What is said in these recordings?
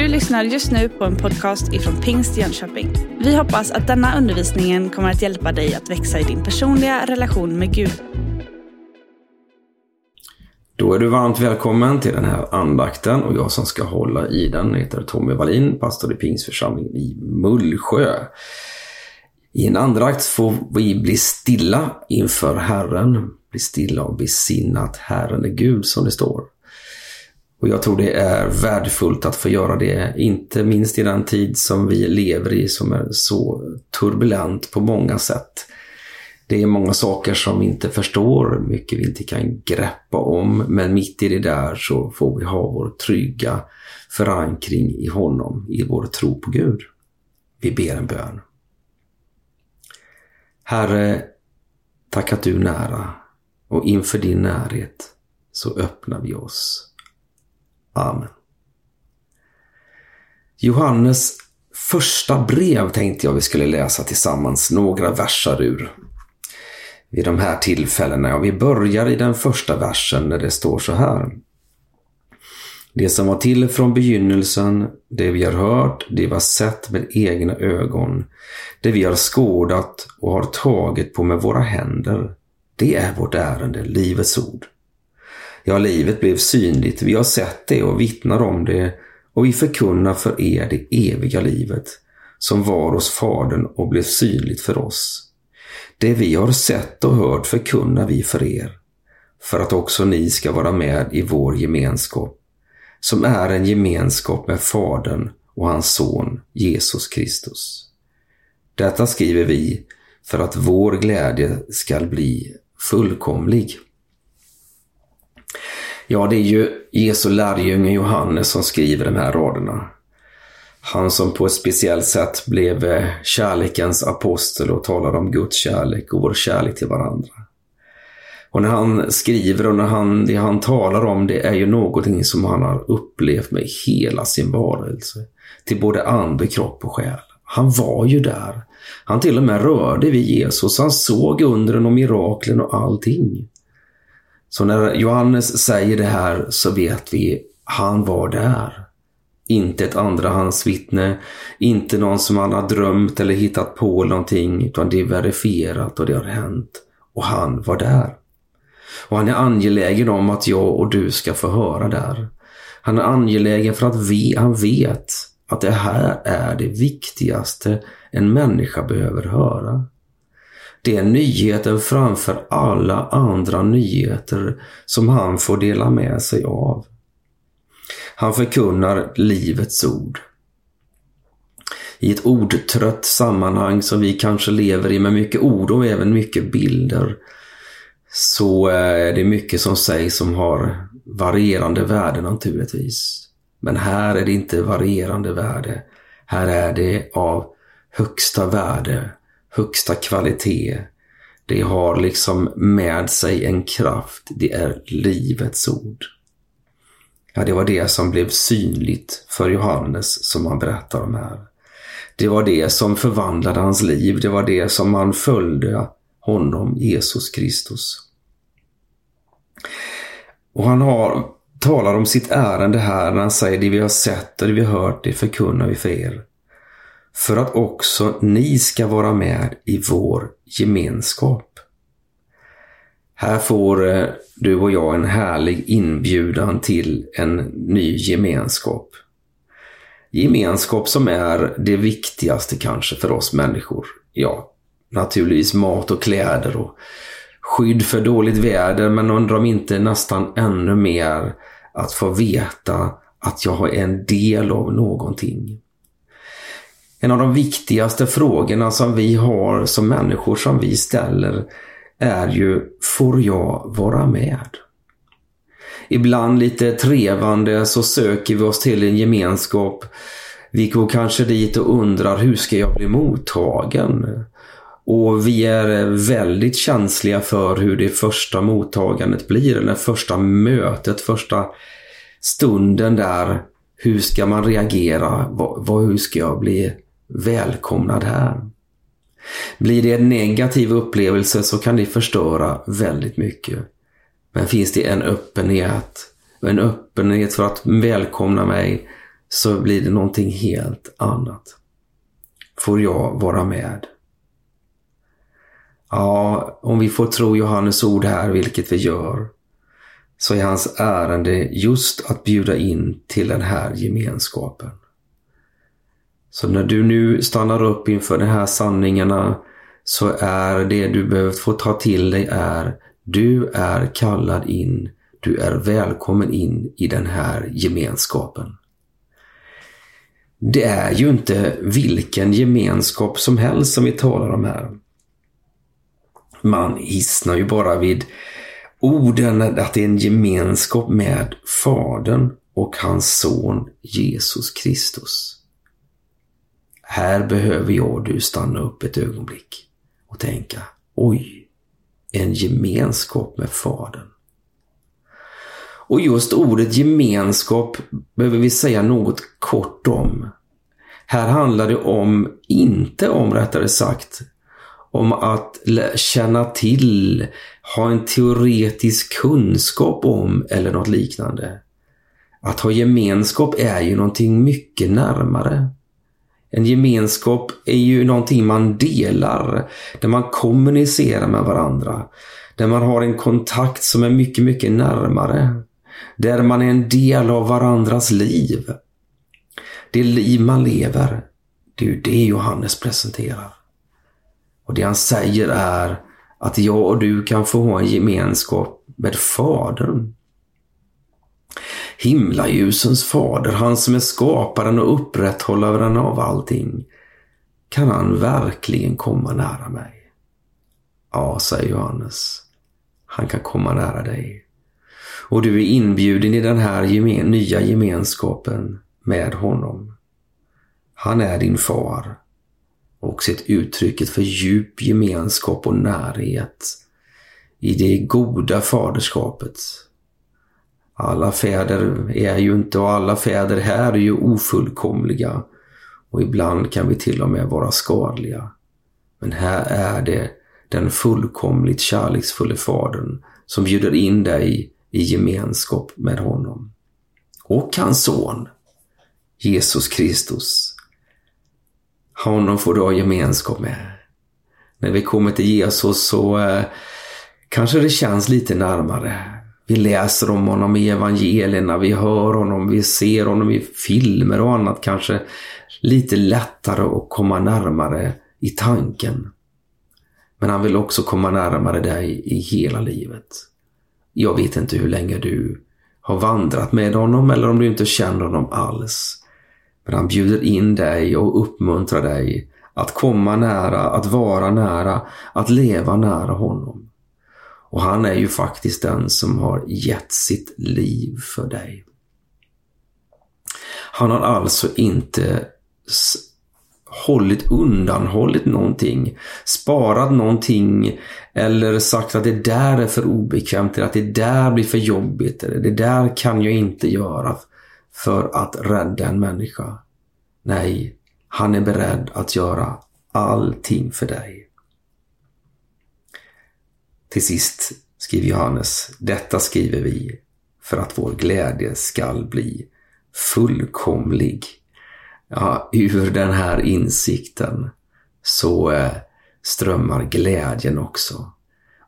Du lyssnar just nu på en podcast ifrån Pingst Jönköping. Vi hoppas att denna undervisning kommer att hjälpa dig att växa i din personliga relation med Gud. Då är du varmt välkommen till den här andakten och jag som ska hålla i den heter Tommy Wallin, pastor i Pingstförsamlingen i Mullsjö. I en andakt får vi bli stilla inför Herren, bli stilla och besinna att Herren är Gud som det står. Och jag tror det är värdefullt att få göra det, inte minst i den tid som vi lever i som är så turbulent på många sätt. Det är många saker som vi inte förstår, mycket vi inte kan greppa om, men mitt i det där så får vi ha vår trygga förankring i honom, i vår tro på Gud. Vi ber en bön. Herre, tack att du är nära och inför din närhet så öppnar vi oss. Amen. Johannes första brev tänkte jag vi skulle läsa tillsammans några versar ur vid de här tillfällena. Och vi börjar i den första versen när det står så här. Det som var till från begynnelsen, det vi har hört, det vi har sett med egna ögon, det vi har skådat och har tagit på med våra händer, det är vårt ärende, Livets ord. Ja, livet blev synligt, vi har sett det och vittnar om det och vi förkunnar för er det eviga livet som var hos Fadern och blev synligt för oss. Det vi har sett och hört förkunnar vi för er, för att också ni ska vara med i vår gemenskap, som är en gemenskap med Fadern och hans son Jesus Kristus. Detta skriver vi för att vår glädje skall bli fullkomlig. Ja, det är ju Jesu lärjunge Johannes som skriver de här raderna. Han som på ett speciellt sätt blev eh, kärlekens apostel och talade om Guds kärlek och vår kärlek till varandra. Och när han skriver och när han, det han talar om det är ju någonting som han har upplevt med hela sin varelse. Till både ande, kropp och själ. Han var ju där. Han till och med rörde vid Jesus. Han såg undren och miraklen och allting. Så när Johannes säger det här så vet vi, han var där. Inte ett andrahandsvittne, inte någon som han har drömt eller hittat på någonting, utan det är verifierat och det har hänt. Och han var där. Och han är angelägen om att jag och du ska få höra där. Han är angelägen för att vi, han vet att det här är det viktigaste en människa behöver höra. Det är nyheten framför alla andra nyheter som han får dela med sig av. Han förkunnar livets ord. I ett ordtrött sammanhang som vi kanske lever i med mycket ord och även mycket bilder så eh, är det mycket som sägs som har varierande värde naturligtvis. Men här är det inte varierande värde. Här är det av högsta värde högsta kvalitet. Det har liksom med sig en kraft. Det är livets ord. Ja, det var det som blev synligt för Johannes som han berättar om här. Det var det som förvandlade hans liv. Det var det som han följde honom, Jesus Kristus. Och han har, talar om sitt ärende här när han säger det vi har sett och det vi har hört, det förkunnar vi för er för att också ni ska vara med i vår gemenskap. Här får eh, du och jag en härlig inbjudan till en ny gemenskap. Gemenskap som är det viktigaste kanske för oss människor. Ja, naturligtvis mat och kläder och skydd för dåligt väder, men undrar om inte nästan ännu mer att få veta att jag är en del av någonting. En av de viktigaste frågorna som vi har som människor som vi ställer är ju, får jag vara med? Ibland lite trevande så söker vi oss till en gemenskap. Vi går kanske dit och undrar, hur ska jag bli mottagen? Och vi är väldigt känsliga för hur det första mottagandet blir, eller första mötet, första stunden där. Hur ska man reagera? Vad, hur ska jag bli välkomnad här. Blir det en negativ upplevelse så kan det förstöra väldigt mycket. Men finns det en öppenhet, en öppenhet för att välkomna mig, så blir det någonting helt annat. Får jag vara med? Ja, om vi får tro Johannes ord här, vilket vi gör, så är hans ärende just att bjuda in till den här gemenskapen. Så när du nu stannar upp inför de här sanningarna så är det du behöver få ta till dig är du är kallad in, du är välkommen in i den här gemenskapen. Det är ju inte vilken gemenskap som helst som vi talar om här. Man hissnar ju bara vid orden att det är en gemenskap med Fadern och hans son Jesus Kristus. Här behöver jag och du stanna upp ett ögonblick och tänka, oj, en gemenskap med Fadern. Och just ordet gemenskap behöver vi säga något kort om. Här handlar det om, inte om rättare sagt, om att känna till, ha en teoretisk kunskap om eller något liknande. Att ha gemenskap är ju någonting mycket närmare. En gemenskap är ju någonting man delar, där man kommunicerar med varandra. Där man har en kontakt som är mycket, mycket närmare. Där man är en del av varandras liv. Det liv man lever, det är ju det Johannes presenterar. Och det han säger är att jag och du kan få ha en gemenskap med Fadern. Himlaljusens fader, han som är skaparen och upprätthållaren av allting. Kan han verkligen komma nära mig? Ja, säger Johannes. Han kan komma nära dig. Och du är inbjuden i den här gemen nya gemenskapen med honom. Han är din far Också ett uttrycket för djup gemenskap och närhet i det goda faderskapet. Alla fäder är ju inte och alla fäder här är ju ofullkomliga och ibland kan vi till och med vara skadliga. Men här är det den fullkomligt kärleksfulla fadern som bjuder in dig i gemenskap med honom. Och hans son, Jesus Kristus, honom får du ha gemenskap med. När vi kommer till Jesus så eh, kanske det känns lite närmare. Vi läser om honom i evangelierna, vi hör honom, vi ser honom i filmer och annat kanske lite lättare att komma närmare i tanken. Men han vill också komma närmare dig i hela livet. Jag vet inte hur länge du har vandrat med honom eller om du inte känner honom alls. Men han bjuder in dig och uppmuntrar dig att komma nära, att vara nära, att leva nära honom. Och han är ju faktiskt den som har gett sitt liv för dig. Han har alltså inte hållit undanhållit någonting, sparat någonting eller sagt att det där är för obekvämt eller att det där blir för jobbigt eller det där kan jag inte göra för att rädda en människa. Nej, han är beredd att göra allting för dig. Till sist skriver Johannes, detta skriver vi för att vår glädje skall bli fullkomlig. Ja, ur den här insikten så eh, strömmar glädjen också.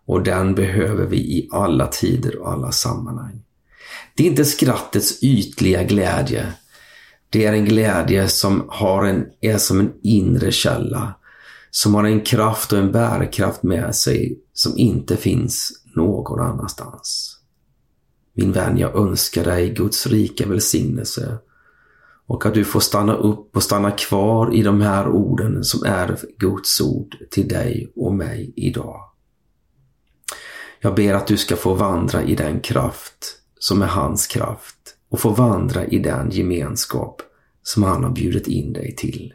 Och den behöver vi i alla tider och alla sammanhang. Det är inte skrattets ytliga glädje. Det är en glädje som har en, är som en inre källa. Som har en kraft och en bärkraft med sig som inte finns någon annanstans. Min vän, jag önskar dig Guds rika välsignelse och att du får stanna upp och stanna kvar i de här orden som är Guds ord till dig och mig idag. Jag ber att du ska få vandra i den kraft som är hans kraft och få vandra i den gemenskap som han har bjudit in dig till.